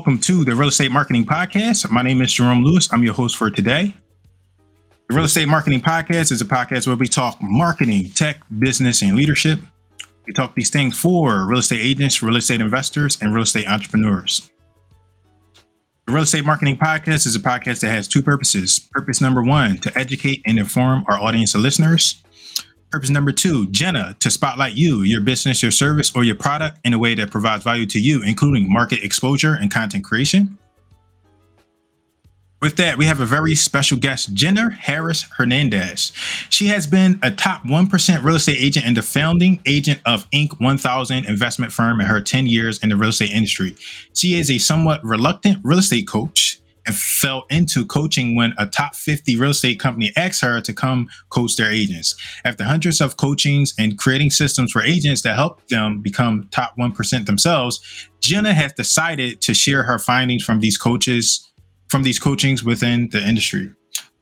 Welcome to the Real Estate Marketing Podcast. My name is Jerome Lewis. I'm your host for today. The Real Estate Marketing Podcast is a podcast where we talk marketing, tech, business, and leadership. We talk these things for real estate agents, real estate investors, and real estate entrepreneurs. The Real Estate Marketing Podcast is a podcast that has two purposes. Purpose number one, to educate and inform our audience of listeners. Purpose number two, Jenna, to spotlight you, your business, your service, or your product in a way that provides value to you, including market exposure and content creation. With that, we have a very special guest, Jenna Harris Hernandez. She has been a top 1% real estate agent and the founding agent of Inc. 1000 investment firm in her 10 years in the real estate industry. She is a somewhat reluctant real estate coach and fell into coaching when a top 50 real estate company asked her to come coach their agents. After hundreds of coachings and creating systems for agents that help them become top 1% themselves, Jenna has decided to share her findings from these coaches, from these coachings within the industry.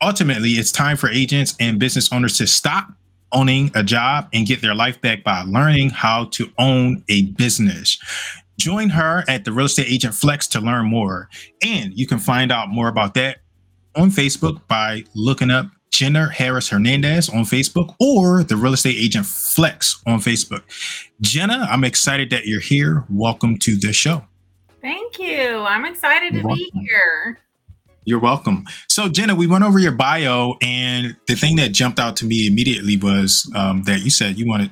Ultimately, it's time for agents and business owners to stop owning a job and get their life back by learning how to own a business. Join her at the Real Estate Agent Flex to learn more. And you can find out more about that on Facebook by looking up Jenna Harris Hernandez on Facebook or the Real Estate Agent Flex on Facebook. Jenna, I'm excited that you're here. Welcome to the show. Thank you. I'm excited to be here. You're welcome. So, Jenna, we went over your bio, and the thing that jumped out to me immediately was um, that you said you wanted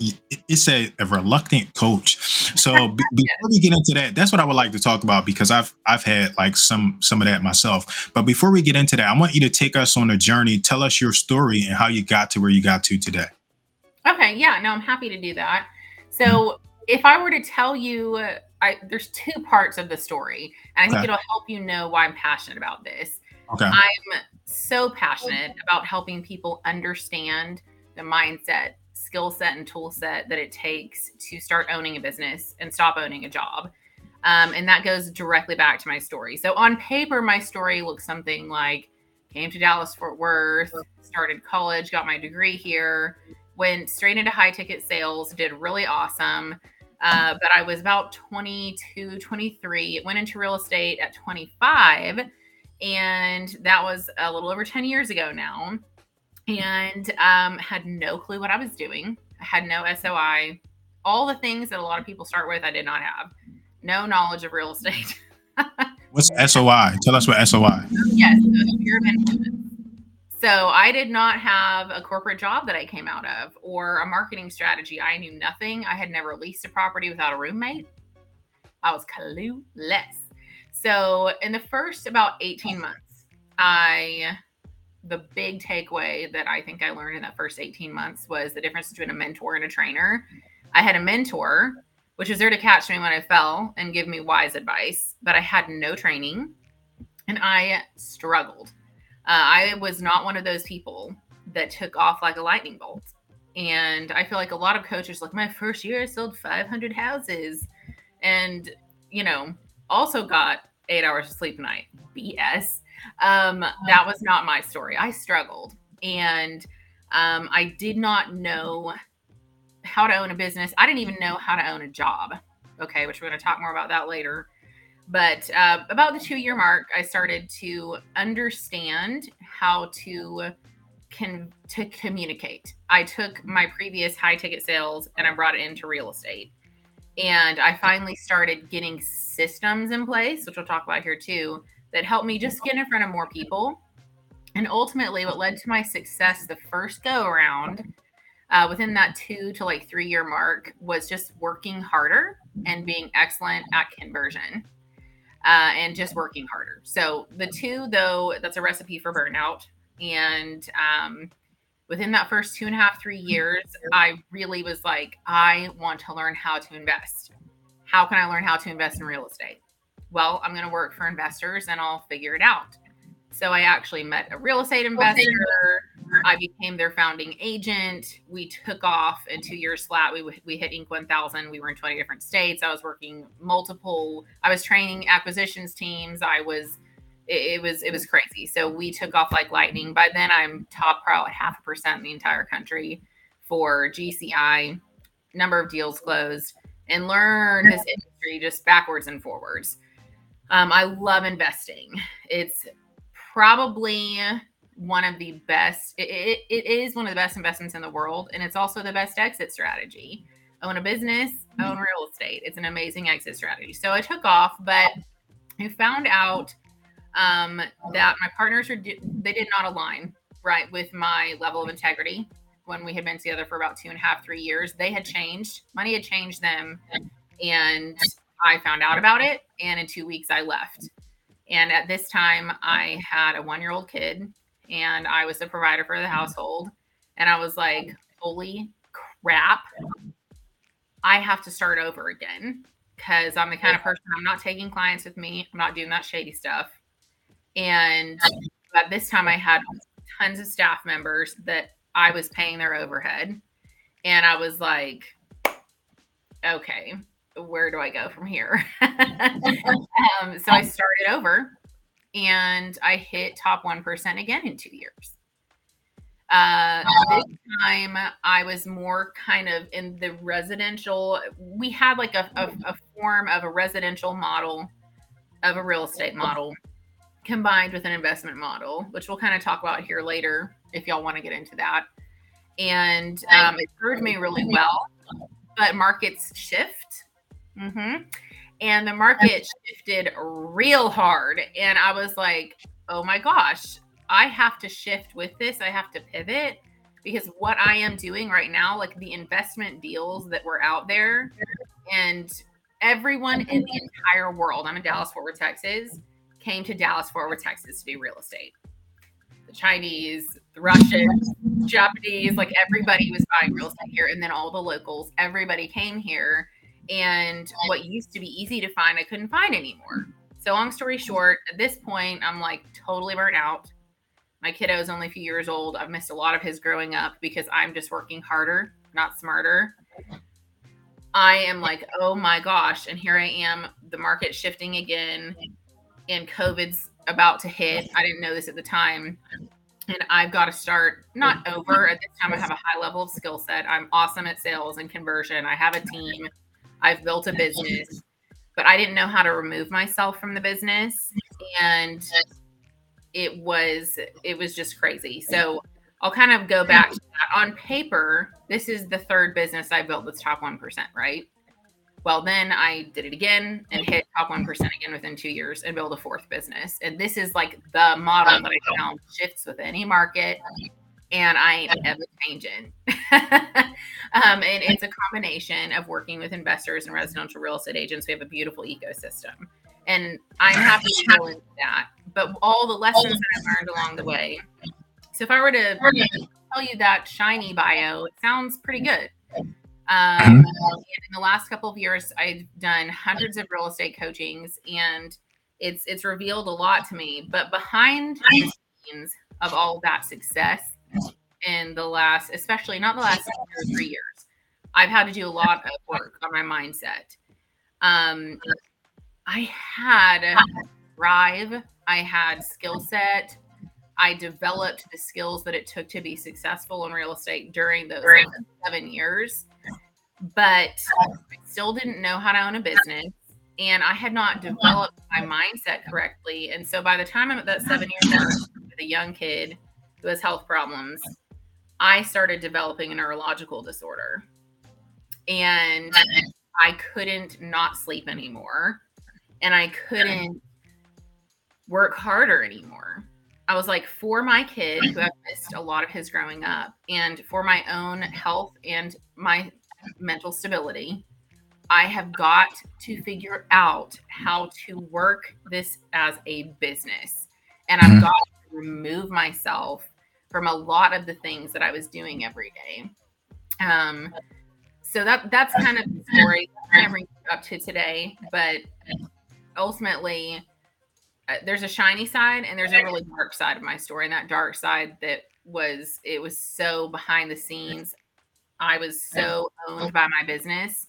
it's a, a reluctant coach. So b- before we get into that, that's what I would like to talk about because I've I've had like some some of that myself. But before we get into that, I want you to take us on a journey. Tell us your story and how you got to where you got to today. Okay, yeah, no, I'm happy to do that. So mm-hmm. if I were to tell you, I, there's two parts of the story, and I think okay. it'll help you know why I'm passionate about this. Okay. I'm so passionate about helping people understand the mindset skill set and tool set that it takes to start owning a business and stop owning a job. Um, and that goes directly back to my story. So on paper, my story looks something like came to Dallas Fort Worth, started college, got my degree here, went straight into high ticket sales, did really awesome. Uh, but I was about 22, 23, went into real estate at 25. And that was a little over 10 years ago now and um, had no clue what I was doing. I had no SOI. All the things that a lot of people start with, I did not have. No knowledge of real estate. What's SOI? Tell us what SOI. Yes, so I did not have a corporate job that I came out of or a marketing strategy. I knew nothing. I had never leased a property without a roommate. I was clueless. So in the first about 18 months, I the big takeaway that I think I learned in that first 18 months was the difference between a mentor and a trainer. I had a mentor, which was there to catch me when I fell and give me wise advice, but I had no training and I struggled. Uh, I was not one of those people that took off like a lightning bolt. And I feel like a lot of coaches, like my first year, I sold 500 houses and, you know, also got eight hours of sleep a night. BS. Um, that was not my story. I struggled and um, I did not know how to own a business. I didn't even know how to own a job. Okay, which we're going to talk more about that later. But uh, about the two year mark, I started to understand how to can to communicate. I took my previous high ticket sales and I brought it into real estate. And I finally started getting systems in place, which we'll talk about here too, that helped me just get in front of more people. And ultimately, what led to my success the first go around uh, within that two to like three year mark was just working harder and being excellent at conversion uh, and just working harder. So, the two, though, that's a recipe for burnout. And um, within that first two and a half, three years, I really was like, I want to learn how to invest. How can I learn how to invest in real estate? Well, I'm going to work for investors and I'll figure it out. So I actually met a real estate investor. I became their founding agent. We took off in two years flat. We we hit Inc. 1000. We were in 20 different states. I was working multiple. I was training acquisitions teams. I was. It, it was it was crazy. So we took off like lightning. By then, I'm top pro at half a percent in the entire country for GCI. Number of deals closed and learn this industry just backwards and forwards. Um, I love investing. It's probably one of the best. It, it, it is one of the best investments in the world, and it's also the best exit strategy. Own a business, own real estate. It's an amazing exit strategy. So I took off, but I found out um, that my partners were they did not align right with my level of integrity when we had been together for about two and a half, three years. They had changed. Money had changed them, and I found out about it. And in two weeks, I left. And at this time, I had a one year old kid and I was the provider for the mm-hmm. household. And I was like, holy crap, I have to start over again because I'm the kind of person I'm not taking clients with me. I'm not doing that shady stuff. And at this time, I had tons of staff members that I was paying their overhead. And I was like, okay, where do I go from here? um, so I started over and I hit top 1% again in two years. Uh, this time I was more kind of in the residential. We had like a, a, a form of a residential model of a real estate model combined with an investment model, which we'll kind of talk about here later if y'all want to get into that. And um, it served me really well, but markets shift. Mm-hmm. And the market shifted real hard. And I was like, oh my gosh, I have to shift with this. I have to pivot because what I am doing right now, like the investment deals that were out there, and everyone in the entire world, I'm in Dallas, Fort Worth, Texas, came to Dallas, Fort Worth, Texas to do real estate. The Chinese, the Russians, Japanese, like everybody was buying real estate here. And then all the locals, everybody came here and what used to be easy to find, I couldn't find anymore. So, long story short, at this point, I'm like totally burnt out. My kiddo is only a few years old. I've missed a lot of his growing up because I'm just working harder, not smarter. I am like, oh my gosh. And here I am, the market shifting again, and COVID's about to hit. I didn't know this at the time. And I've got to start not over. At this time, I have a high level of skill set. I'm awesome at sales and conversion. I have a team. I've built a business, but I didn't know how to remove myself from the business. And it was it was just crazy. So I'll kind of go back to that. On paper, this is the third business I built that's top 1%, right? Well, then I did it again and hit top 1% again within two years and build a fourth business. And this is like the model that I found shifts with any market and I ain't ever changing. um, and it's a combination of working with investors and residential real estate agents. We have a beautiful ecosystem, and I'm happy to go into that. But all the lessons that I've learned along the way. So if I were to tell you that shiny bio, it sounds pretty good. Um, in the last couple of years, I've done hundreds of real estate coachings, and it's it's revealed a lot to me. But behind the scenes of all that success in the last, especially not the last two or three years. I've had to do a lot of work on my mindset. Um, I had drive, I had skill set, I developed the skills that it took to be successful in real estate during those seven years, but I still didn't know how to own a business. And I had not developed my mindset correctly. And so by the time I'm at that seven years with a young kid who has health problems, I started developing a neurological disorder. And I couldn't not sleep anymore. And I couldn't work harder anymore. I was like, for my kid who have missed a lot of his growing up, and for my own health and my mental stability, I have got to figure out how to work this as a business. And I've mm-hmm. got remove myself from a lot of the things that I was doing every day. Um, so that that's kind of the story kind of up to today. But ultimately, uh, there's a shiny side and there's a really dark side of my story. And that dark side that was it was so behind the scenes. I was so owned by my business.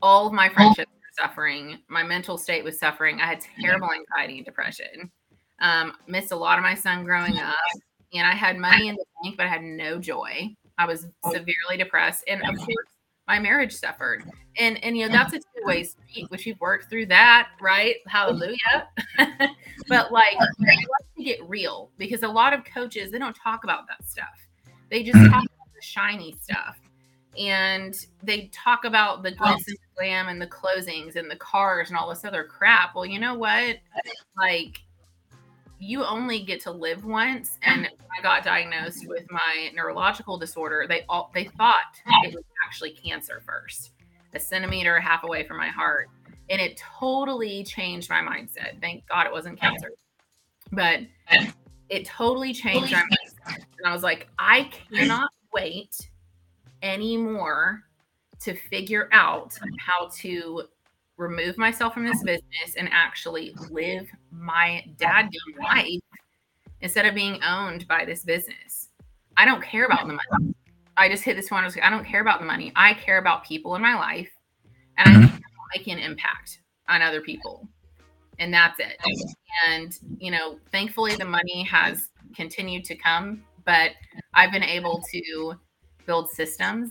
All of my friendships were suffering. My mental state was suffering. I had terrible anxiety and depression. Um, missed a lot of my son growing up and I had money in the bank, but I had no joy. I was severely depressed. And of course, my marriage suffered. And and you know that's a two way street, which we've worked through that, right? Hallelujah. but like let's get real because a lot of coaches they don't talk about that stuff. They just talk about the shiny stuff. And they talk about the glitz and glam and the closings and the cars and all this other crap. Well, you know what? Like you only get to live once and i got diagnosed with my neurological disorder they all they thought it was actually cancer first a centimeter half away from my heart and it totally changed my mindset. Thank god it wasn't cancer. But it totally changed my mindset and i was like i cannot wait anymore to figure out how to remove myself from this business and actually live my dad life instead of being owned by this business. I don't care about the money. I just hit this one. I, was, I don't care about the money. I care about people in my life and mm-hmm. I make an impact on other people. And that's it. And, you know, thankfully the money has continued to come, but I've been able to build systems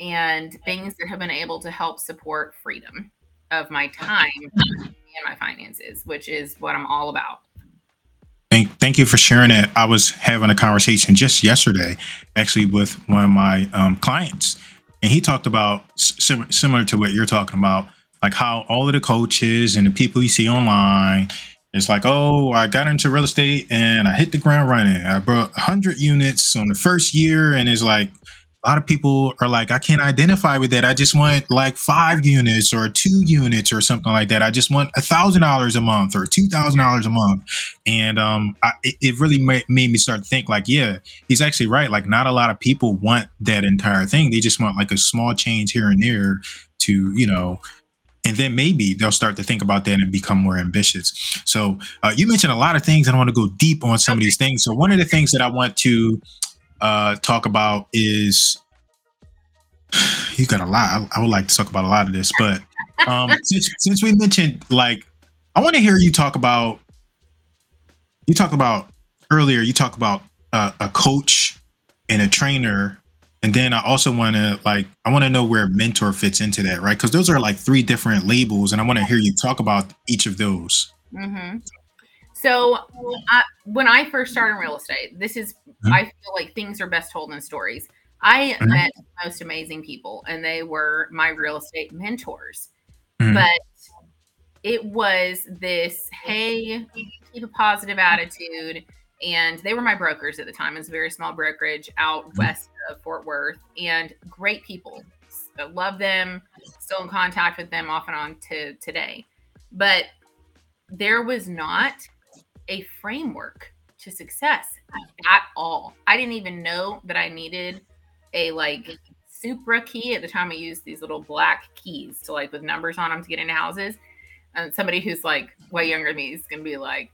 and things that have been able to help support freedom of my time and my finances, which is what I'm all about. Thank, thank you for sharing that. I was having a conversation just yesterday, actually, with one of my um, clients, and he talked about sim- similar to what you're talking about, like how all of the coaches and the people you see online, it's like, oh, I got into real estate and I hit the ground running. I brought 100 units on the first year, and it's like a lot of people are like, I can't identify with that. I just want like five units or two units or something like that. I just want a thousand dollars a month or two thousand dollars a month. And um, I, it, really made, me start to think like, yeah, he's actually right. Like, not a lot of people want that entire thing. They just want like a small change here and there to, you know, and then maybe they'll start to think about that and become more ambitious. So uh, you mentioned a lot of things, and I want to go deep on some of these things. So one of the things that I want to uh, talk about is you got a lot. I would like to talk about a lot of this, but um, since since we mentioned like, I want to hear you talk about. You talk about earlier. You talk about uh, a coach and a trainer, and then I also want to like I want to know where mentor fits into that, right? Because those are like three different labels, and I want to hear you talk about each of those. Mm-hmm. So I, when I first started in real estate, this is mm-hmm. I feel like things are best told in stories. I mm-hmm. met most amazing people, and they were my real estate mentors. Mm-hmm. But it was this hey, keep a positive attitude. And they were my brokers at the time. It was a very small brokerage out mm-hmm. west of Fort Worth, and great people. I love them, still in contact with them off and on to today. But there was not a framework to success at all. I didn't even know that I needed a like Supra key at the time. I used these little black keys to like with numbers on them to get into houses. And somebody who's like way younger than me is gonna be like,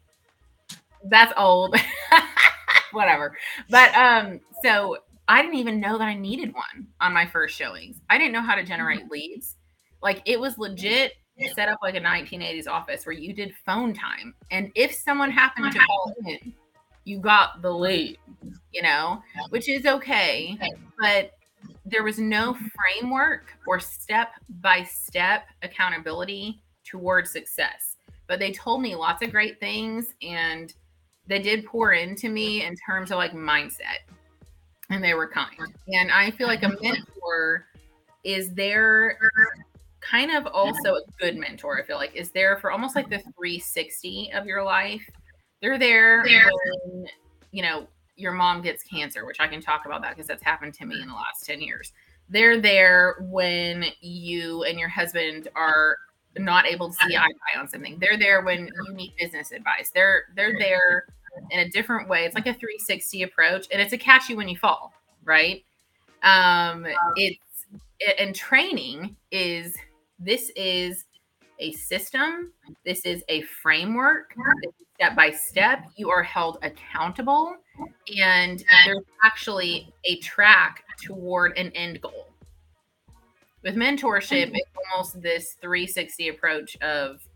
"That's old." Whatever. But um, so I didn't even know that I needed one on my first showings. I didn't know how to generate leads. Like it was legit set up like a 1980s office where you did phone time. And if someone happened to call in, you got the lead, you know, which is okay. But there was no framework or step by step accountability towards success. But they told me lots of great things and they did pour into me in terms of like mindset and they were kind. And I feel like a mentor is there kind of also a good mentor, I feel like, is there for almost like the 360 of your life. They're there when, you know, your mom gets cancer, which I can talk about that because that's happened to me in the last 10 years. They're there when you and your husband are not able to see eye to eye on something. They're there when you need business advice. They're they're there in a different way. It's like a 360 approach, and it's a catch you when you fall, right? Um, it's and training is this is a system, this is a framework, step by step. You are held accountable, and there's actually a track toward an end goal. With mentorship, it's almost this 360 approach of,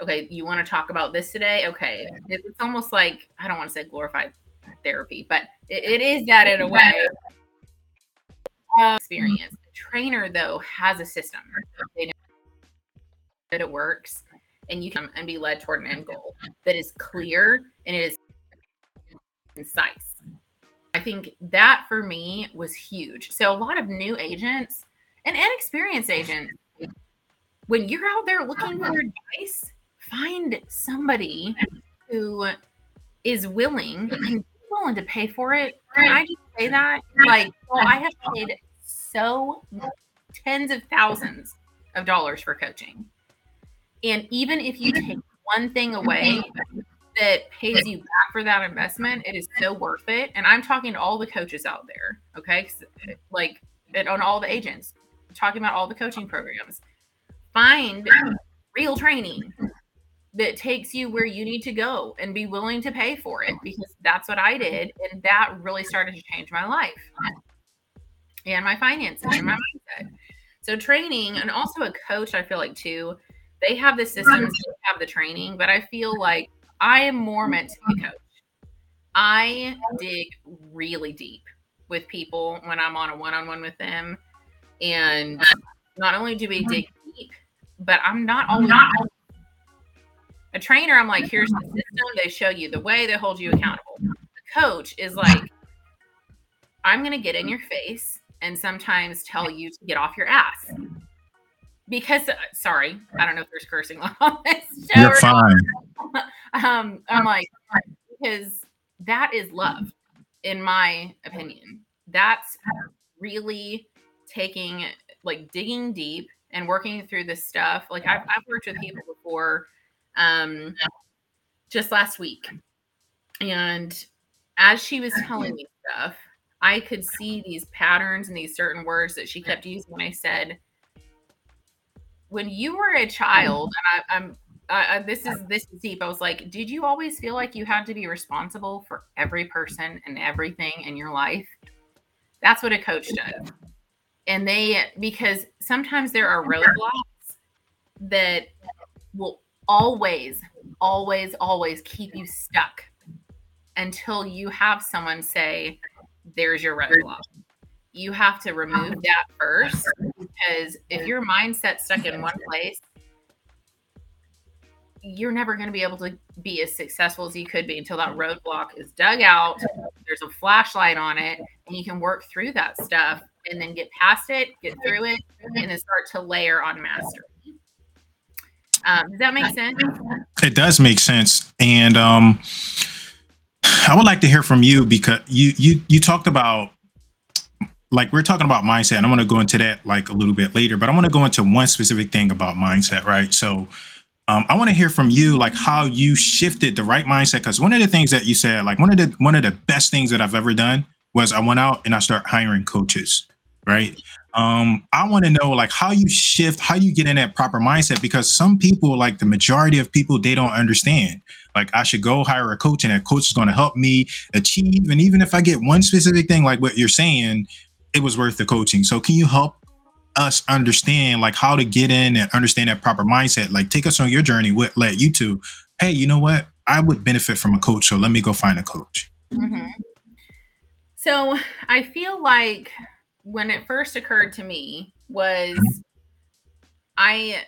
okay, you want to talk about this today? Okay. It's almost like, I don't want to say glorified therapy, but it, it is that in a way. Experience trainer though has a system. They know that it works and you can and be led toward an end goal that is clear and it is concise. I think that for me was huge. So a lot of new agents and inexperienced agents, when you're out there looking for advice, find somebody who is willing and willing to pay for it. Can I just say that? Like, well, I have paid so tens of thousands of dollars for coaching. And even if you take one thing away that pays you back for that investment, it is so worth it. And I'm talking to all the coaches out there, okay? Like, on all the agents, talking about all the coaching programs. Find real training that takes you where you need to go and be willing to pay for it because that's what I did. And that really started to change my life and my finances and my mindset. So, training and also a coach, I feel like too, they have the systems, they have the training, but I feel like I am more meant to be a coach. I dig really deep with people when I'm on a one on one with them. And not only do we mm-hmm. dig deep, but I'm not always a trainer. I'm like, here's the system. They show you the way, they hold you accountable. A coach is like, I'm going to get in your face and sometimes tell you to get off your ass because uh, sorry, I don't know if there's cursing on this show. You're fine. um, I'm like because that is love, in my opinion. That's really taking like digging deep and working through this stuff. Like I've, I've worked with people before, um, just last week, and as she was telling me stuff, I could see these patterns and these certain words that she kept using when I said when you were a child, and I, am uh, this is this is deep. I was like, did you always feel like you had to be responsible for every person and everything in your life? That's what a coach does. And they because sometimes there are roadblocks that will always, always, always keep you stuck until you have someone say, "There's your roadblock." You have to remove that first because if your mindset's stuck in one place, you're never going to be able to be as successful as you could be until that roadblock is dug out. There's a flashlight on it, and you can work through that stuff and then get past it, get through it, and then start to layer on mastery. Um, does that make sense? It does make sense, and um, I would like to hear from you because you you you talked about like we're talking about mindset and i want to go into that like a little bit later but i want to go into one specific thing about mindset right? So um, i want to hear from you like how you shifted the right mindset because one of the things that you said like one of the one of the best things that i've ever done was i went out and i started hiring coaches right um i want to know like how you shift how you get in that proper mindset because some people like the majority of people they don't understand like i should go hire a coach and that coach is going to help me achieve and even if i get one specific thing like what you're saying it was worth the coaching. So can you help us understand like how to get in and understand that proper mindset? Like take us on your journey. What led you to, hey, you know what? I would benefit from a coach, so let me go find a coach. Mm-hmm. So I feel like when it first occurred to me was I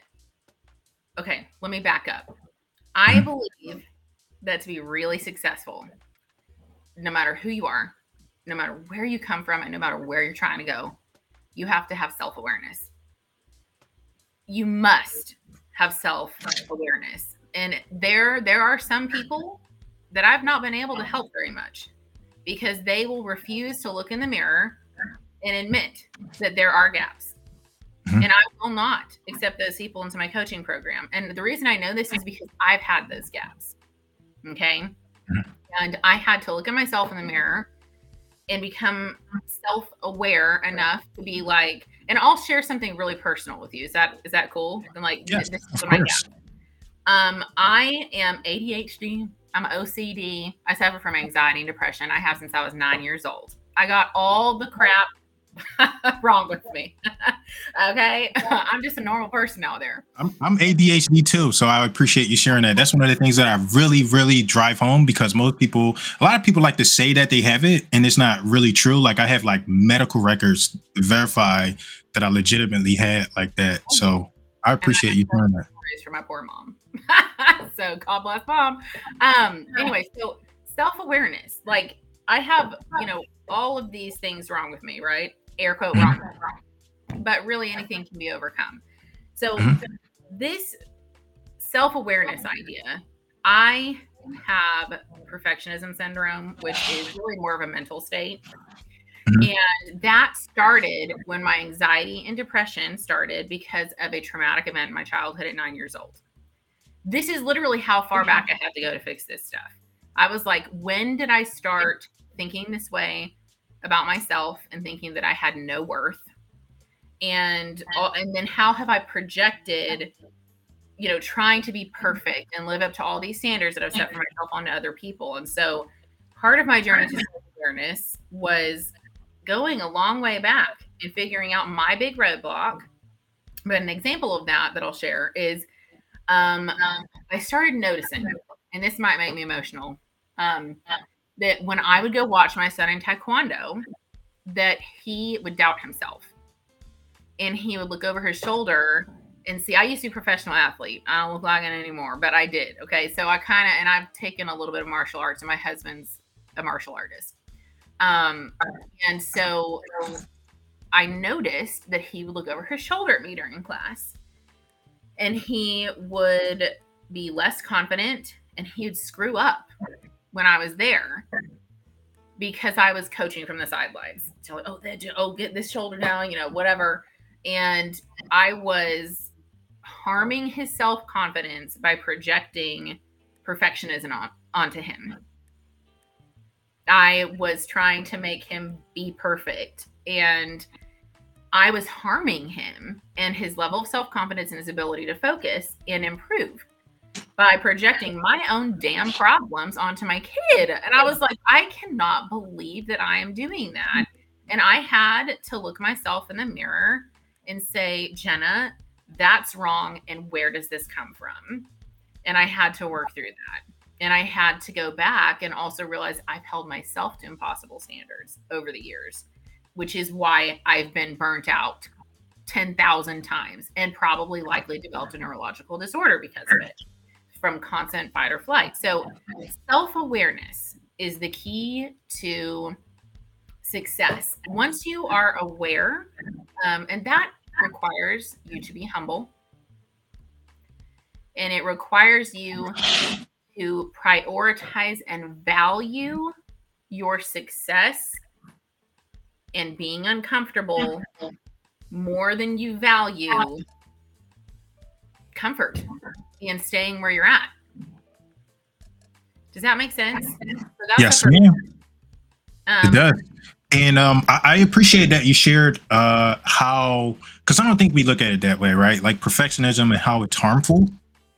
okay, let me back up. I mm-hmm. believe that to be really successful, no matter who you are, no matter where you come from and no matter where you're trying to go, you have to have self awareness. You must have self awareness. And there, there are some people that I've not been able to help very much because they will refuse to look in the mirror and admit that there are gaps. Mm-hmm. And I will not accept those people into my coaching program. And the reason I know this is because I've had those gaps. Okay. Mm-hmm. And I had to look at myself in the mirror and become self-aware enough to be like and i'll share something really personal with you is that is that cool and like yes, this is what I um i am adhd i'm ocd i suffer from anxiety and depression i have since i was nine years old i got all the crap wrong with me. okay. I'm just a normal person out there. I'm, I'm ADHD too. So I appreciate you sharing that. That's one of the things that I really, really drive home because most people, a lot of people like to say that they have it and it's not really true. Like I have like medical records to verify that I legitimately had like that. So I appreciate you sharing that. For my poor mom. so God bless mom. Um, anyway, so self-awareness. Like I have, you know, all of these things wrong with me, right? Air quote mm-hmm. wrong. But really anything can be overcome. So mm-hmm. this self-awareness idea, I have perfectionism syndrome, which is really more of a mental state. Mm-hmm. And that started when my anxiety and depression started because of a traumatic event in my childhood at nine years old. This is literally how far back I had to go to fix this stuff. I was like, when did I start thinking this way about myself and thinking that I had no worth? And and then how have I projected, you know, trying to be perfect and live up to all these standards that I've set for myself onto other people? And so part of my journey to awareness was going a long way back and figuring out my big roadblock. But an example of that that I'll share is um, I started noticing, and this might make me emotional um, that when I would go watch my son in Taekwondo, that he would doubt himself. And he would look over his shoulder and see, I used to be a professional athlete. I don't look like it anymore, but I did. Okay. So I kind of, and I've taken a little bit of martial arts, and my husband's a martial artist. Um, and so I noticed that he would look over his shoulder at me during class and he would be less confident and he would screw up when I was there because I was coaching from the sidelines. So, oh, oh, get this shoulder down, you know, whatever. And I was harming his self confidence by projecting perfectionism on, onto him. I was trying to make him be perfect. And I was harming him and his level of self confidence and his ability to focus and improve by projecting my own damn problems onto my kid. And I was like, I cannot believe that I am doing that. And I had to look myself in the mirror and say, Jenna, that's wrong. And where does this come from? And I had to work through that. And I had to go back and also realize I've held myself to impossible standards over the years, which is why I've been burnt out 10,000 times and probably likely developed a neurological disorder because of it from constant fight or flight. So, self awareness is the key to success. Once you are aware, um, and that requires you to be humble, and it requires you to prioritize and value your success and being uncomfortable more than you value comfort and staying where you're at. Does that make sense? So yes, ma'am. Um, it does. And um, I, I, appreciate that you shared uh, how, because I don't think we look at it that way, right? Like perfectionism and how it's harmful.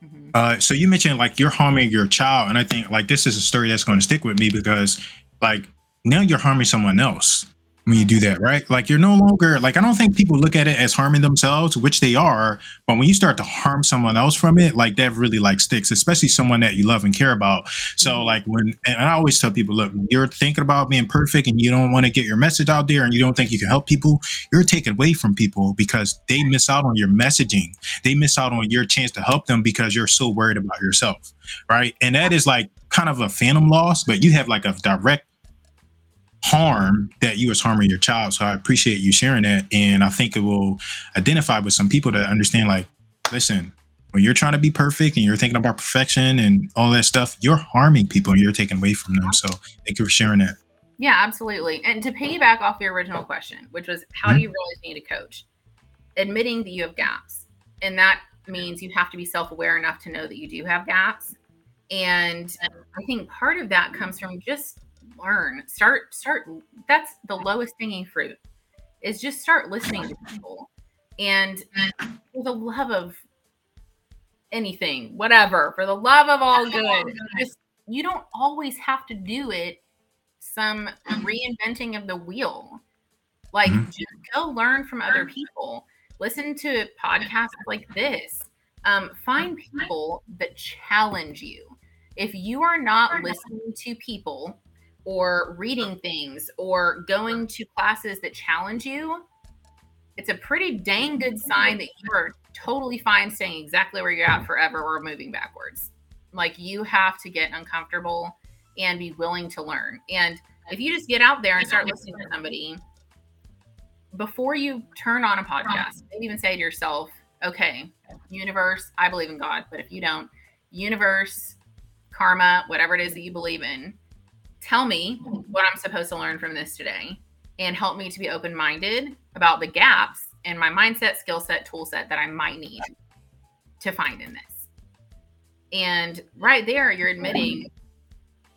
Mm-hmm. Uh, so you mentioned like you're harming your child, and I think like this is a story that's going to stick with me because like now you're harming someone else when you do that, right? Like you're no longer like I don't think people look at it as harming themselves, which they are, but when you start to harm someone else from it, like that really like sticks, especially someone that you love and care about. So mm-hmm. like when and I always tell people, look, you're thinking about being perfect and you don't want to get your message out there and you don't think you can help people, you're taken away from people because they miss out on your messaging. They miss out on your chance to help them because you're so worried about yourself. Right. And that is like kind of a phantom loss, but you have like a direct harm that you was harming your child. So I appreciate you sharing that. And I think it will identify with some people that understand like, listen, when you're trying to be perfect and you're thinking about perfection and all that stuff, you're harming people and you're taking away from them. So thank you for sharing that. Yeah, absolutely. And to piggyback off your original question, which was how mm-hmm. do you realize you need a coach? Admitting that you have gaps. And that means you have to be self aware enough to know that you do have gaps. And I think part of that comes from just learn start start that's the lowest hanging fruit is just start listening to people and for the love of anything whatever for the love of all good just you don't always have to do it some reinventing of the wheel Like, mm-hmm. just go learn from other people. Listen to podcasts like this. Um, find people that challenge you. If you are not listening to people or reading things or going to classes that challenge you, it's a pretty dang good sign that you are totally fine staying exactly where you're at forever or moving backwards. Like you have to get uncomfortable and be willing to learn. And if you just get out there and start listening to somebody before you turn on a podcast, maybe even say to yourself, okay, universe, I believe in God, but if you don't, universe, karma, whatever it is that you believe in, tell me what I'm supposed to learn from this today and help me to be open minded about the gaps in my mindset, skill set, tool set that I might need to find in this. And right there, you're admitting,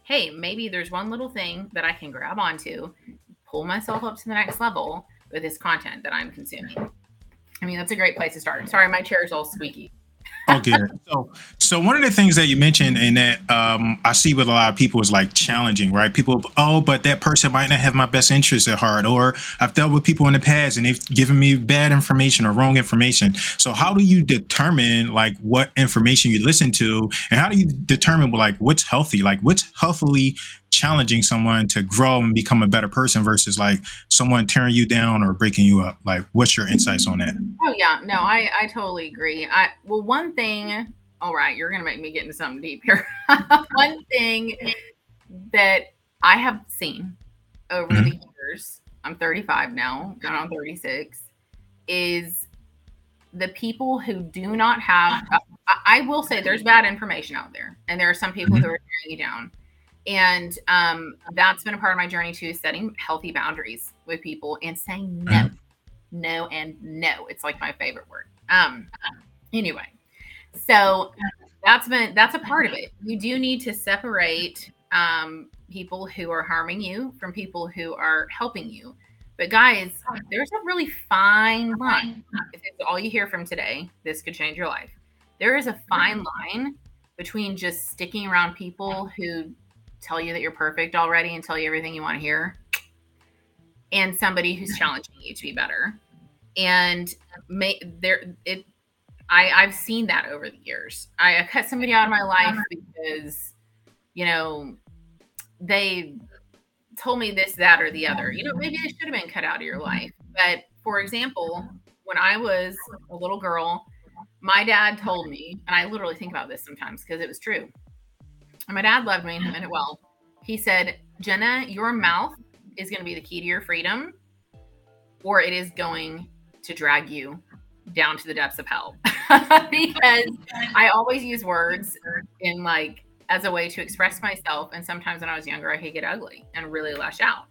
hey, maybe there's one little thing that I can grab onto, pull myself up to the next level with this content that I'm consuming. I mean, that's a great place to start. Sorry, my chair is all squeaky. Okay. So, so one of the things that you mentioned and that um, I see with a lot of people is like challenging, right? People, oh, but that person might not have my best interests at heart, or I've dealt with people in the past and they've given me bad information or wrong information. So, how do you determine like what information you listen to, and how do you determine like what's healthy, like what's healthily challenging someone to grow and become a better person versus like someone tearing you down or breaking you up. Like what's your insights on that? Oh yeah. No i i totally agree. I well one thing all right you're gonna make me get into something deep here. One thing that i have seen over mm-hmm. the years i'm 35 now going on 36 is the people who do not have I, will say there's bad information out there and there are some people mm-hmm. who are tearing you down and um, that's been a part of my journey too, setting healthy boundaries with people and saying no, mm-hmm. no, and no. It's like my favorite word. Um, anyway, so that's been that's a part of it. You do need to separate um, people who are harming you from people who are helping you. But guys, there's a really fine line. If it's all you hear from today, this could change your life. There is a fine line between just sticking around people who tell you that you're perfect already and tell you everything you want to hear, and somebody who's challenging you to be better. And may, there, it, I, I've seen that over the years. I, I cut somebody out of my life uh-huh. because, you know, they told me this, that, or the other. You know, maybe they should have been cut out of your life. But for example, when I was a little girl, my dad told me, and I literally think about this sometimes because it was true. And my dad loved me and he meant it well. He said, Jenna, your mouth is going to be the key to your freedom, or it is going to drag you down to the depths of hell. because I always use words in like as a way to express myself. And sometimes when I was younger, I could get ugly and really lash out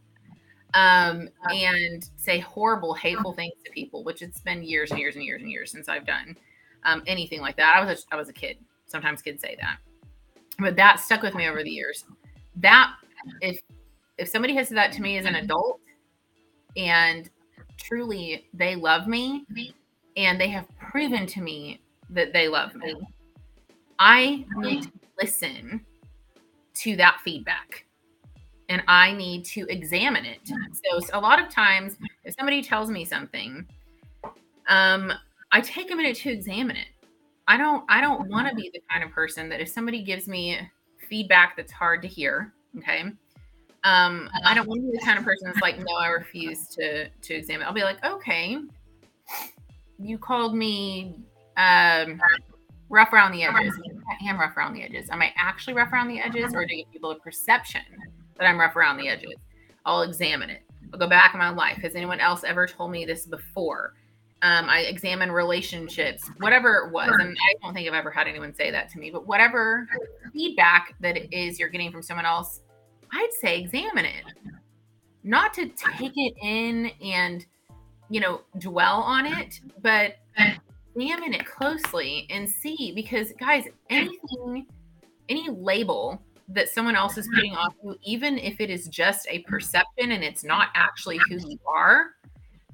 um, and say horrible, hateful things to people, which it's been years and years and years and years since I've done um, anything like that. I was a, I was a kid. Sometimes kids say that but that stuck with me over the years. That if if somebody has said that to me as an adult and truly they love me and they have proven to me that they love me, I need to listen to that feedback and I need to examine it. So, so, a lot of times, if somebody tells me something, um, I take a minute to examine it. I don't I don't want to be the kind of person that if somebody gives me feedback that's hard to hear, okay? Um, I don't want to be the kind of person that's like, no, I refuse to to examine. I'll be like, okay, you called me um, rough around the edges. I am rough around the edges. Am I actually rough around the edges, or do you give people a perception that I'm rough around the edges? I'll examine it. I'll go back in my life. Has anyone else ever told me this before? Um, I examine relationships, whatever it was. And I don't think I've ever had anyone say that to me, but whatever feedback that it is you're getting from someone else, I'd say examine it. Not to take it in and, you know, dwell on it, but examine it closely and see because, guys, anything, any label that someone else is putting on you, even if it is just a perception and it's not actually who you are,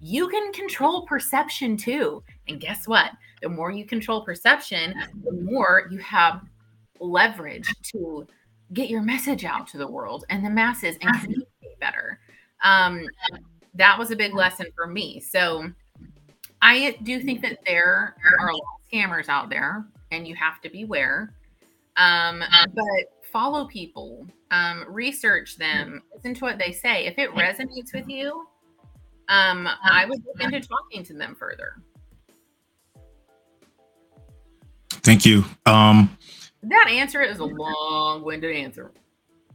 you can control perception too. And guess what? The more you control perception, the more you have leverage to get your message out to the world and the masses and communicate better. Um, that was a big lesson for me. So I do think that there are a lot of scammers out there and you have to beware. Um, but follow people, um, research them, listen to what they say. If it resonates with you, um, I would look into talking to them further. Thank you. Um, that answer is a long-winded answer.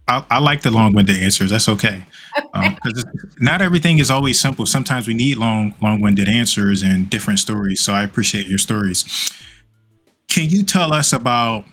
I, I like the long-winded answers. That's okay. Because um, not everything is always simple. Sometimes we need long, long-winded answers and different stories. So I appreciate your stories. Can you tell us about?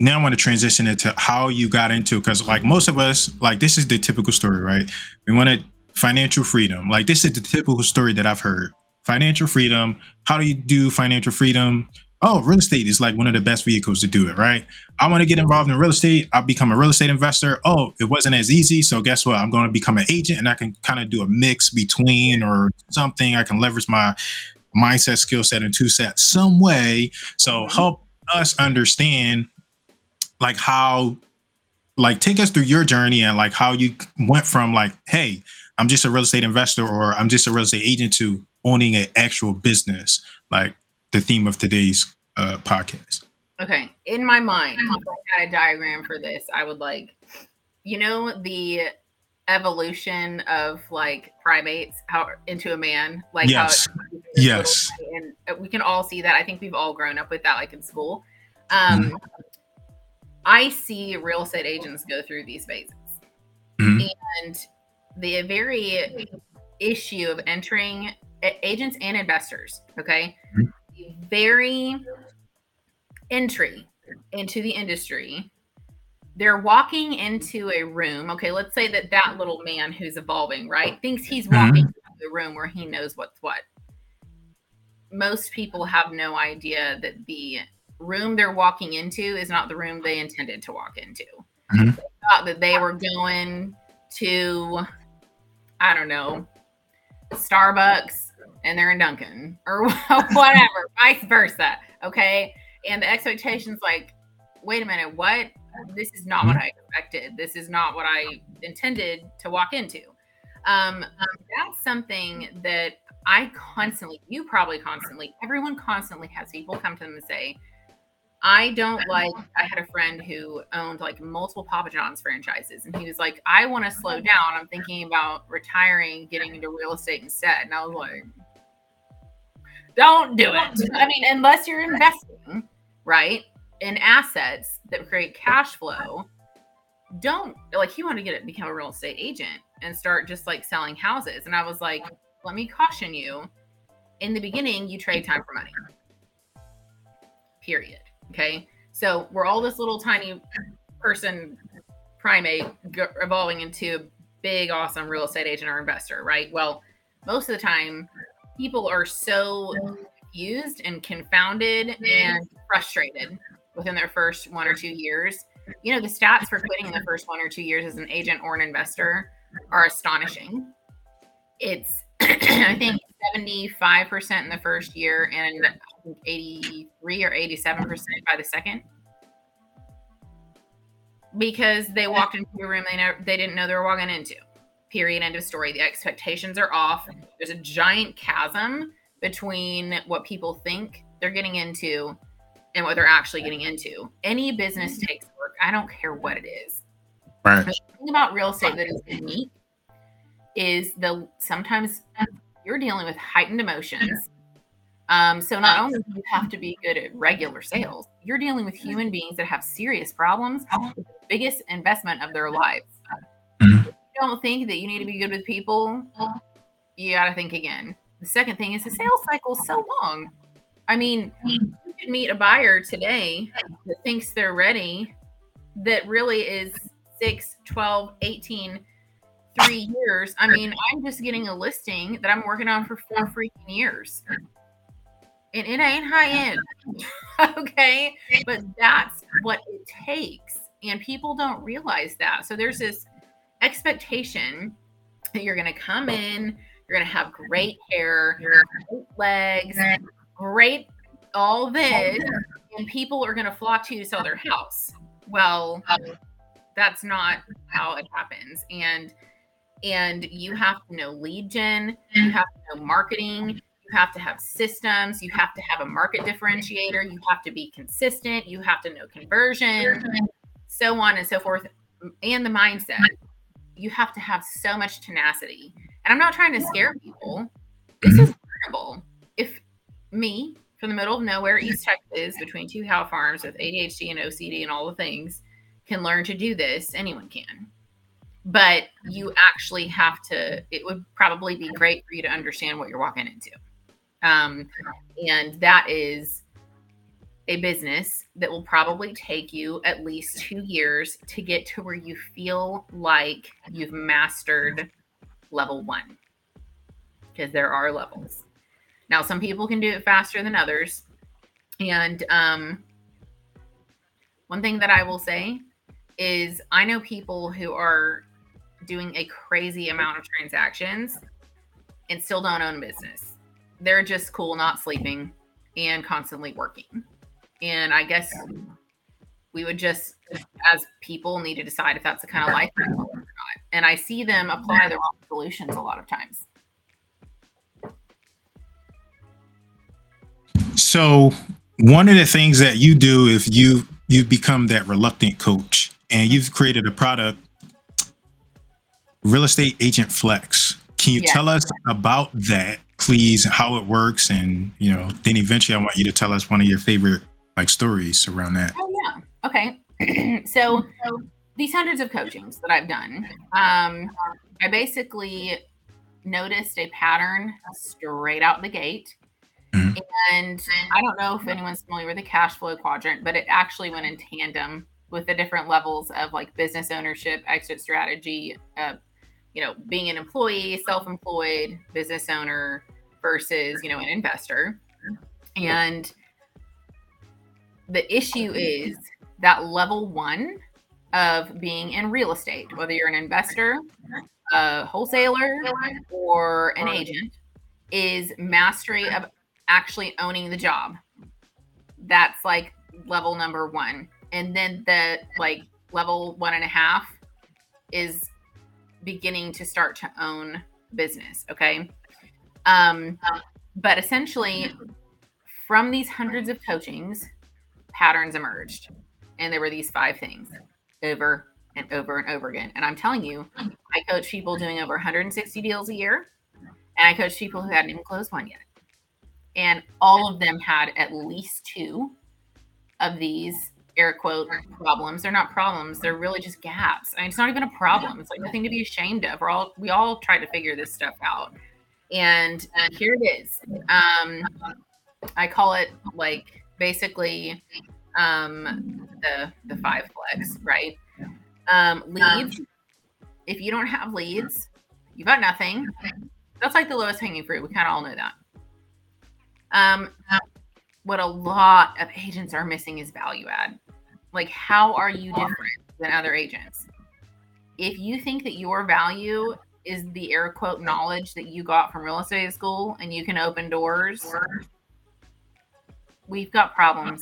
Now I want to transition into how you got into because like most of us, like this is the typical story, right? We wanted financial freedom. Like this is the typical story that I've heard. Financial freedom. How do you do financial freedom? oh, real estate is like one of the best vehicles to do it, right? I want to get involved in real estate. I'll become a real estate investor. Oh, it wasn't as easy. So guess what? I'm going to become an agent and I can kind of do a mix between or something. I can leverage my mindset, skill set, and two set some way. So help us understand like how like take us through your journey and like how you went from like, hey, I'm just a real estate investor or I'm just a real estate agent to owning an actual business. Like the theme of today's uh, podcast. Okay, in my mind, I had a diagram for this, I would like, you know, the evolution of like primates how into a man, like yes, yes, and we can all see that. I think we've all grown up with that, like in school. Um, mm-hmm. I see real estate agents go through these phases, mm-hmm. and the very issue of entering agents and investors. Okay. Mm-hmm very entry into the industry they're walking into a room okay let's say that that little man who's evolving right thinks he's mm-hmm. walking into the room where he knows what's what most people have no idea that the room they're walking into is not the room they intended to walk into mm-hmm. they thought that they were going to i don't know starbucks and they're in Dunkin' or whatever, vice versa. Okay. And the expectations like, wait a minute, what? This is not what mm-hmm. I expected. This is not what I intended to walk into. Um, that's something that I constantly, you probably constantly, everyone constantly has people come to them and say, I don't like. I had a friend who owned like multiple Papa John's franchises, and he was like, I want to slow uh-huh. down. I'm thinking about retiring, getting into real estate instead. And I was like, don't do it. I mean, unless you're investing, right, in assets that create cash flow, don't like He wanted to get it become a real estate agent and start just like selling houses. And I was like, let me caution you. In the beginning, you trade time for money. Period. Okay. So we're all this little tiny person primate evolving into a big, awesome real estate agent or investor, right? Well, most of the time, people are so confused and confounded and frustrated within their first one or two years. You know, the stats for quitting in the first one or two years as an agent or an investor are astonishing. It's, I think, 75% in the first year and 83 or 87% by the second. Because they walked into a room they never, they didn't know they were walking into. Period end of story. The expectations are off. There's a giant chasm between what people think they're getting into and what they're actually getting into. Any business mm-hmm. takes work. I don't care what it is. Right. The thing about real estate that is unique is the sometimes you're dealing with heightened emotions um, so not only do you have to be good at regular sales, you're dealing with human beings that have serious problems, the biggest investment of their lives. Mm-hmm don't think that you need to be good with people, you got to think again. The second thing is the sales cycle is so long. I mean, you could meet a buyer today that thinks they're ready that really is 6, 12, 18, three years. I mean, I'm just getting a listing that I'm working on for four freaking years. And it ain't high end. okay. But that's what it takes. And people don't realize that. So there's this expectation that you're going to come in, you're going to have great hair, great legs, great all this, and people are going to flock to you to sell their house. Well, that's not how it happens. And And you have to know lead gen, you have to know marketing, have to have systems, you have to have a market differentiator, you have to be consistent, you have to know conversion, so on and so forth, and the mindset. You have to have so much tenacity. And I'm not trying to scare people. This mm-hmm. is learnable. If me from the middle of nowhere, East Texas, between two cow farms with ADHD and OCD and all the things, can learn to do this, anyone can. But you actually have to, it would probably be great for you to understand what you're walking into. Um, and that is a business that will probably take you at least two years to get to where you feel like you've mastered level one because there are levels. Now, some people can do it faster than others. And um, one thing that I will say is I know people who are doing a crazy amount of transactions and still don't own a business. They're just cool, not sleeping and constantly working. And I guess we would just, as people, need to decide if that's the kind of life or not. And I see them apply the wrong solutions a lot of times. So one of the things that you do if you you've become that reluctant coach and you've created a product, Real Estate Agent Flex. Can you yeah. tell us about that, please? How it works, and you know, then eventually, I want you to tell us one of your favorite like stories around that. Oh yeah. Okay. so, so these hundreds of coachings that I've done, um, I basically noticed a pattern straight out the gate Mm-hmm. And I don't know if anyone's familiar with the cash flow quadrant, but it actually went in tandem with the different levels of like business ownership, exit strategy, uh, you know, being an employee, self-employed, business owner versus, you know, an investor. And the issue is that level one of being in real estate, whether you're an investor, a wholesaler, or an agent, is mastery of actually owning the job. That's like level number one. And then the like level one and a half is beginning to start to own business. Okay. Um, but essentially, from these hundreds of coachings, patterns emerged. And there were these five things over and over and over again. And I'm telling you, I coach people doing over 160 deals a year, and I coach people who hadn't even closed one yet and all of them had at least two of these air quote problems. They're not problems. They're really just gaps. I mean, it's not even a problem. It's like nothing to be ashamed of. We're all we all try to figure this stuff out. And here it is. Um, I call it like basically um, the the five flex, right? Um, leads. If you don't have leads, you've got nothing. That's like the lowest hanging fruit. We kind of all know that. Um, what a lot of agents are missing is value add. Like, how are you different than other agents? If you think that your value is the air quote knowledge that you got from real estate school and you can open doors, we've got problems.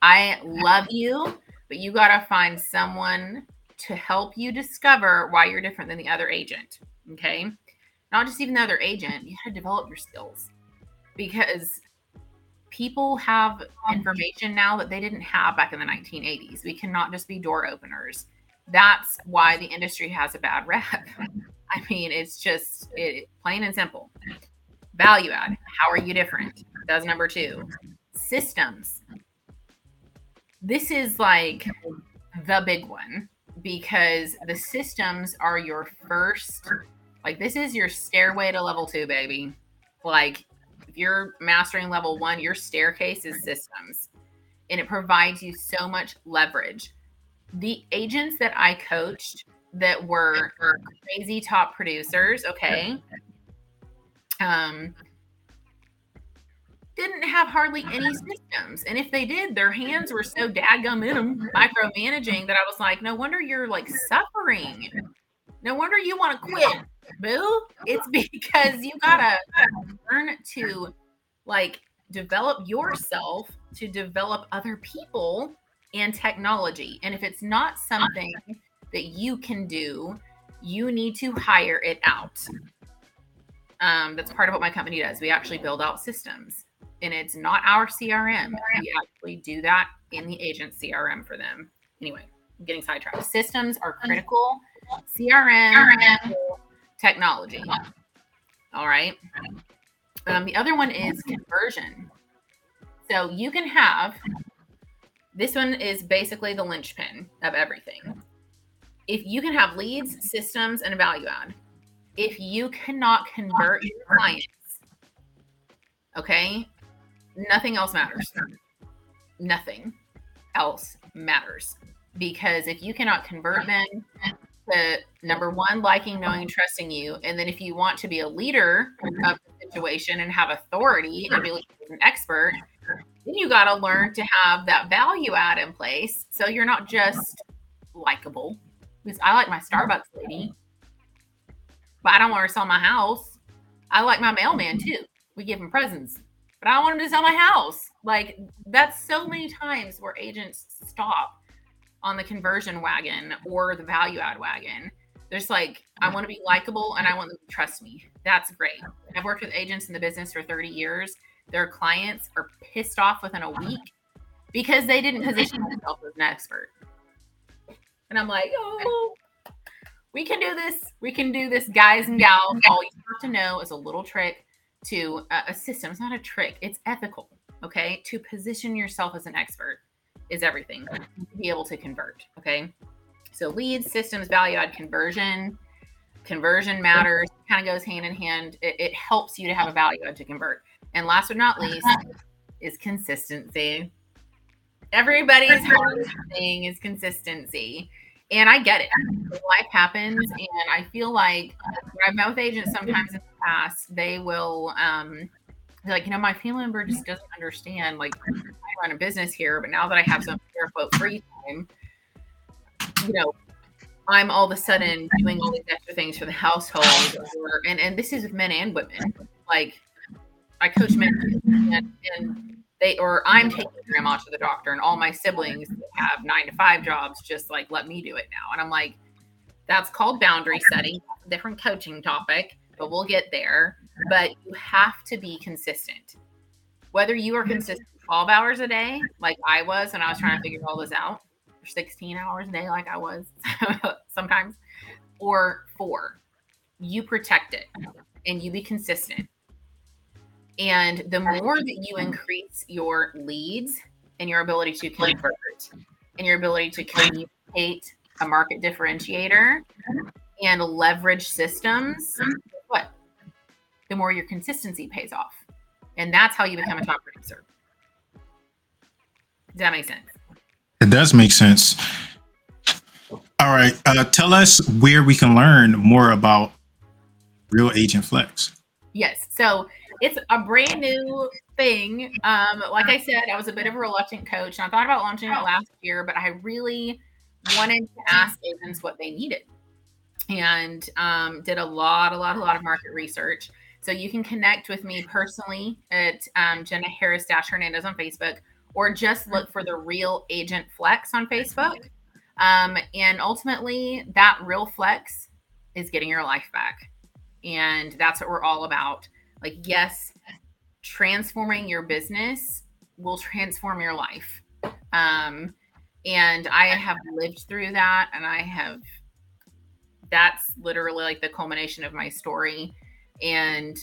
I love you, but you got to find someone to help you discover why you're different than the other agent. Okay. Not just even the other agent, you got to develop your skills because people have information now that they didn't have back in the 1980s. We cannot just be door openers. That's why the industry has a bad rep. I mean, it's just it, plain and simple. Value add. How are you different? That's number two. Systems. This is like the big one because the systems are your first, like, this is your stairway to level two, baby. Like, if you're mastering level one, your staircase is systems and it provides you so much leverage. The agents that I coached that were crazy top producers, okay, um, didn't have hardly any systems. And if they did, their hands were so dadgum in them, micromanaging, that I was like, no wonder you're like suffering. No wonder you want to quit boo. It's because you gotta learn to like develop yourself to develop other people and technology. And if it's not something that you can do, you need to hire it out. Um, that's part of what my company does. We actually build out systems, and it's not our CRM. We actually do that in the agent CRM for them. Anyway, I'm getting sidetracked. Systems are critical. CRM, technology. All right. Um, the other one is conversion. So you can have this one is basically the linchpin of everything. If you can have leads, systems, and a value add, if you cannot convert your clients, okay, nothing else matters. Nothing else matters. Because if you cannot convert them to number one, liking, knowing, trusting you, and then if you want to be a leader of the situation and have authority and be an expert, then you got to learn to have that value add in place so you're not just likable. Because I like my Starbucks lady, but I don't want her to sell my house. I like my mailman too. We give him presents, but I don't want him to sell my house. Like that's so many times where agents stop on the conversion wagon or the value add wagon. There's like, I want to be likable and I want them to trust me. That's great. I've worked with agents in the business for 30 years. Their clients are pissed off within a week because they didn't position themselves as an expert. And I'm like, oh, we can do this. We can do this, guys and gals. All you have to know is a little trick to uh, a system. It's not a trick, it's ethical. Okay. To position yourself as an expert is everything to be able to convert. Okay. So leads, systems, value add, conversion. Conversion matters, kind of goes hand in hand. It, it helps you to have a value add to convert. And last but not least is consistency. Everybody's thing is consistency. And I get it. Life happens. And I feel like I've met with agents sometimes in the past, they will um like, you know, my family member just doesn't understand. Like I run a business here, but now that I have some air quote free time, you know, I'm all of a sudden doing all these extra things for the household, or, and and this is with men and women. Like I coach men, and, and they or I'm taking grandma to the doctor, and all my siblings have nine to five jobs. Just like let me do it now, and I'm like, that's called boundary setting. Different coaching topic, but we'll get there. But you have to be consistent. Whether you are consistent 12 hours a day, like I was when I was trying to figure all this out, 16 hours a day like I was sometimes, or four. You protect it and you be consistent. And the more that you increase your leads and your ability to convert and your ability to communicate a market differentiator and leverage systems, what? The more your consistency pays off. And that's how you become a top producer. Does that make sense? It does make sense. All right. Uh, tell us where we can learn more about Real Agent Flex. Yes. So it's a brand new thing. Um, like I said, I was a bit of a reluctant coach, and I thought about launching it last year, but I really wanted to ask agents what they needed, and um, did a lot, a lot, a lot of market research. So you can connect with me personally at um, Jenna Harris Dash Hernandez on Facebook or just look for the Real Agent Flex on Facebook. Um, and ultimately, that Real Flex is getting your life back. And that's what we're all about. Like, yes, transforming your business will transform your life. Um, and I have lived through that, and I have that's literally like the culmination of my story. And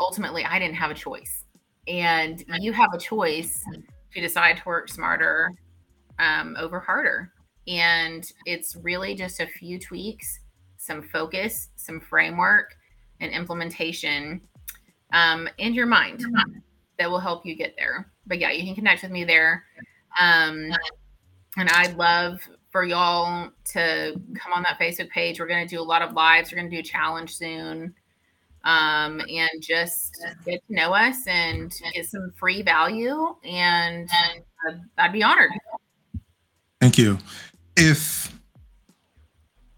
ultimately, I didn't have a choice. And you have a choice to decide to work smarter um, over harder. And it's really just a few tweaks, some focus, some framework, and implementation um, in your mind that will help you get there. But yeah, you can connect with me there. Um, and I'd love for y'all to come on that Facebook page. We're going to do a lot of lives. We're going to do a challenge soon um, and just get to know us and get some free value. And uh, I'd be honored. Thank you. If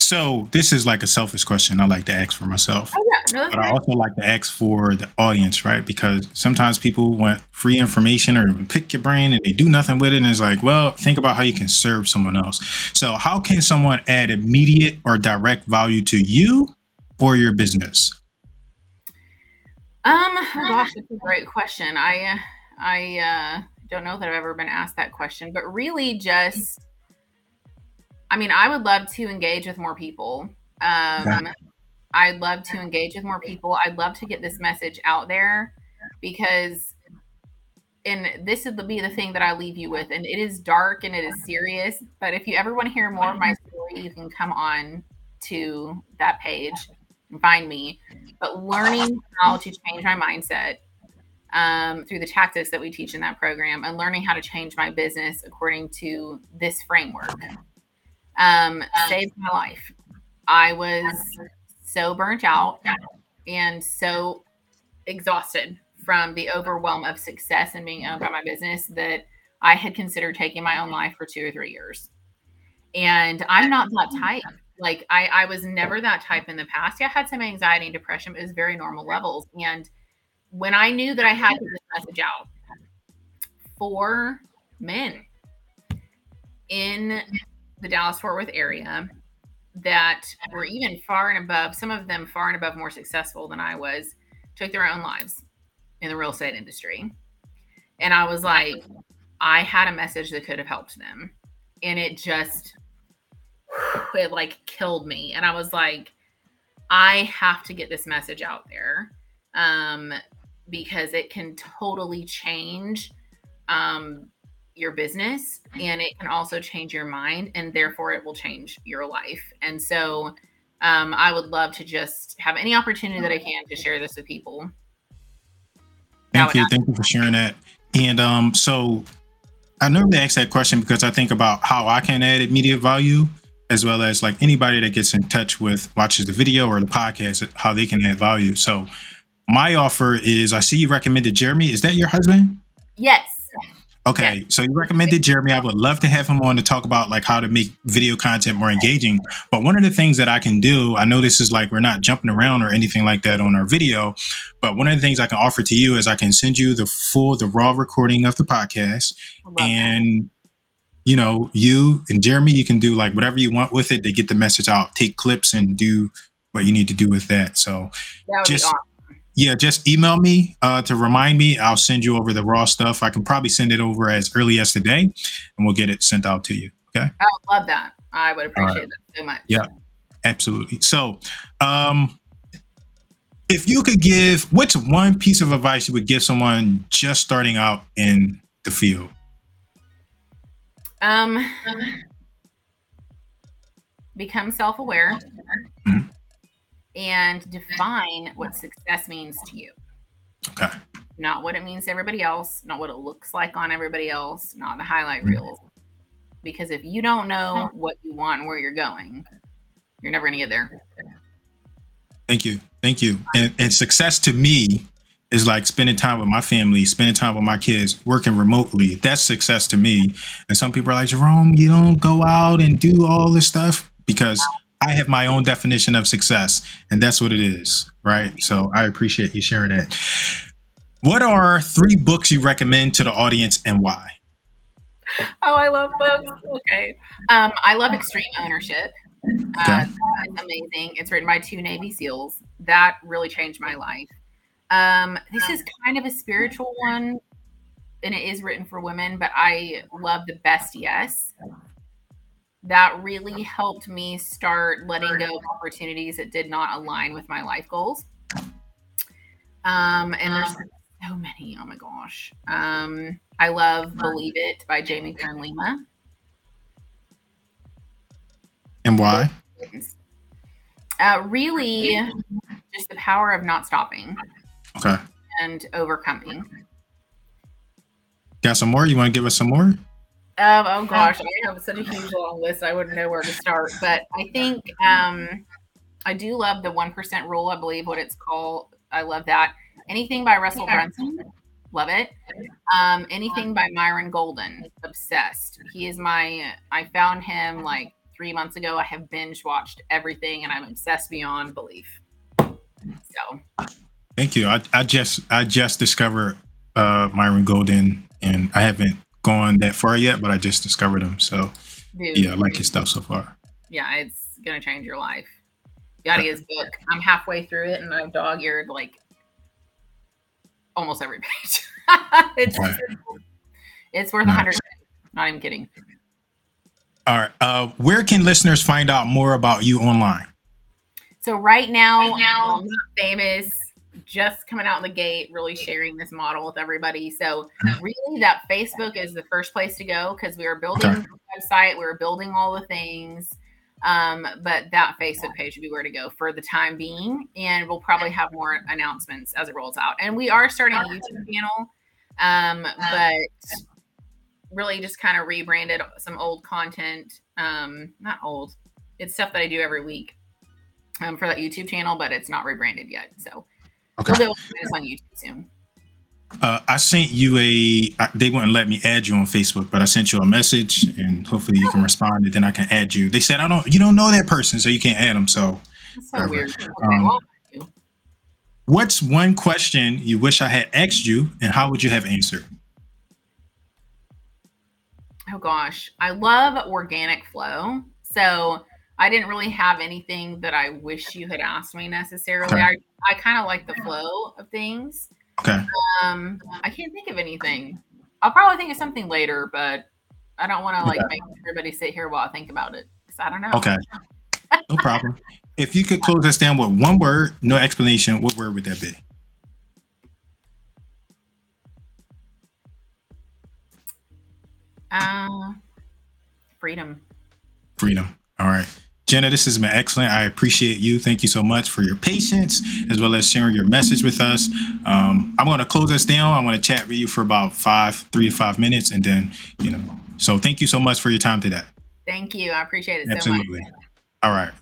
so, this is like a selfish question I like to ask for myself. Oh, yeah. but I also like to ask for the audience, right? Because sometimes people want free information or pick your brain and they do nothing with it. And it's like, well, think about how you can serve someone else. So, how can someone add immediate or direct value to you or your business? Um, oh gosh, that's a great question. I, I uh, don't know that I've ever been asked that question, but really just, I mean, I would love to engage with more people. Um, I'd love to engage with more people. I'd love to get this message out there because, and this would be the thing that I leave you with. And it is dark and it is serious. But if you ever want to hear more of my story, you can come on to that page and find me. But learning how to change my mindset um, through the tactics that we teach in that program and learning how to change my business according to this framework um, saved my life. I was so burnt out and so exhausted from the overwhelm of success and being owned by my business that I had considered taking my own life for two or three years. And I'm not that type. Like I, I was never that type in the past. Yeah, I had some anxiety and depression, but it was very normal levels. And when I knew that I had to get this message out for men in the Dallas Fort Worth area that were even far and above, some of them far and above more successful than I was, took their own lives in the real estate industry. And I was like, I had a message that could have helped them. And it just, it like killed me. And I was like, I have to get this message out there um, because it can totally change um, your business and it can also change your mind and therefore it will change your life. And so um, I would love to just have any opportunity that I can to share this with people. Thank you. Thank you for sharing that. And um, so I normally ask that question because I think about how I can add immediate value as well as like anybody that gets in touch with watches the video or the podcast, how they can add value. So my offer is I see you recommended Jeremy. Is that your husband? Yes. Okay, yeah. so you recommended Jeremy. I would love to have him on to talk about like how to make video content more engaging. But one of the things that I can do, I know this is like we're not jumping around or anything like that on our video, but one of the things I can offer to you is I can send you the full, the raw recording of the podcast, and you know, you and Jeremy, you can do like whatever you want with it to get the message out. Take clips and do what you need to do with that. So that just. Awesome yeah, just email me uh, to remind me. I'll send you over the raw stuff. I can probably send it over as early as today, and we'll get it sent out to you. Okay. I would love that. I would appreciate right. that so much. Yeah, absolutely. So, um, if you could give, what's one piece of advice you would give someone just starting out in the field? Um, become self-aware. Mm-hmm and define what success means to you. Okay. Not what it means to everybody else, not what it looks like on everybody else, not the highlight mm-hmm. reels. Because if you don't know what you want and where you're going, you're never going to get there. Thank you. Thank you. And, and success to me is like spending time with my family, spending time with my kids, working remotely. That's success to me. And some people are like, Jerome, you don't go out and do all this stuff because I have my own definition of success, and that's what it is, right? So I appreciate you sharing that. What are three books you recommend to the audience and why? Oh, I love books. Okay. Um, I love Extreme Ownership. Uh, it's amazing. It's written by two Navy SEALs. That really changed my life. Um, this is kind of a spiritual one, and it is written for women, but I love The Best Yes that really helped me start letting go of opportunities that did not align with my life goals. Um, and there's so many. Oh my gosh. Um, I love Believe It by Jamie Kern Lima. And why? Uh, really, just the power of not stopping. Okay. And overcoming. Got some more? You want to give us some more? Um, oh gosh, I have such a huge long list. I wouldn't know where to start. But I think um, I do love the one percent rule. I believe what it's called. I love that. Anything by Russell Brunson, love it. Um, anything by Myron Golden, obsessed. He is my. I found him like three months ago. I have binge watched everything, and I'm obsessed beyond belief. So Thank you. I, I just I just discovered uh Myron Golden and I haven't gone that far yet, but I just discovered him. So dude, yeah, I like his stuff so far. yeah, it's gonna change your life. You gotta his book. I'm halfway through it and I've dog eared like almost every page. it's Right. it's worth a Nice. hundred. Not even kidding. All right. Uh where can listeners find out more about you online? So right now, Right now- I'm not famous, just coming out the gate, really sharing this model with everybody. So really, that Facebook is the first place to go because we are building Okay. the website, we are building all the things. Um, but that Facebook page would be where to go for the time being, and we'll probably have more announcements as it rolls out. And we are starting a YouTube channel, um, but really just kind of rebranded some old content. Um, not old, it's stuff that I do every week um, for that YouTube channel, but it's not rebranded yet. So Okay. we'll be able to find us on YouTube soon. Uh, I sent you a. I- They wouldn't let me add you on Facebook, but I sent you a message, and hopefully you can respond, and then I can add you. They said I don't. You don't know that person, so you can't add them. So, That's so weird. Okay, Um, well, what's one question you wish I had asked you, and how would you have answered? oh gosh, I love organic flow. So I didn't really have anything that I wish you had asked me necessarily. Okay. I, I kind of like the flow of things. Okay. Um, I can't think of anything. I'll probably think of something later, but I don't want to like make everybody sit here while I think about it. 'cause I don't know. Okay. No problem. If you could close us down with one word, no explanation, what word would that be? Uh, freedom. Freedom. All right. Jenna, this has been excellent. I appreciate you. Thank you so much for your patience as well as sharing your message with us. Um, I'm going to close us down. I'm going to chat with you for about five, three to five minutes. And then, you know, so thank you so much for your time today. Thank you. I appreciate it so much. Absolutely. All right.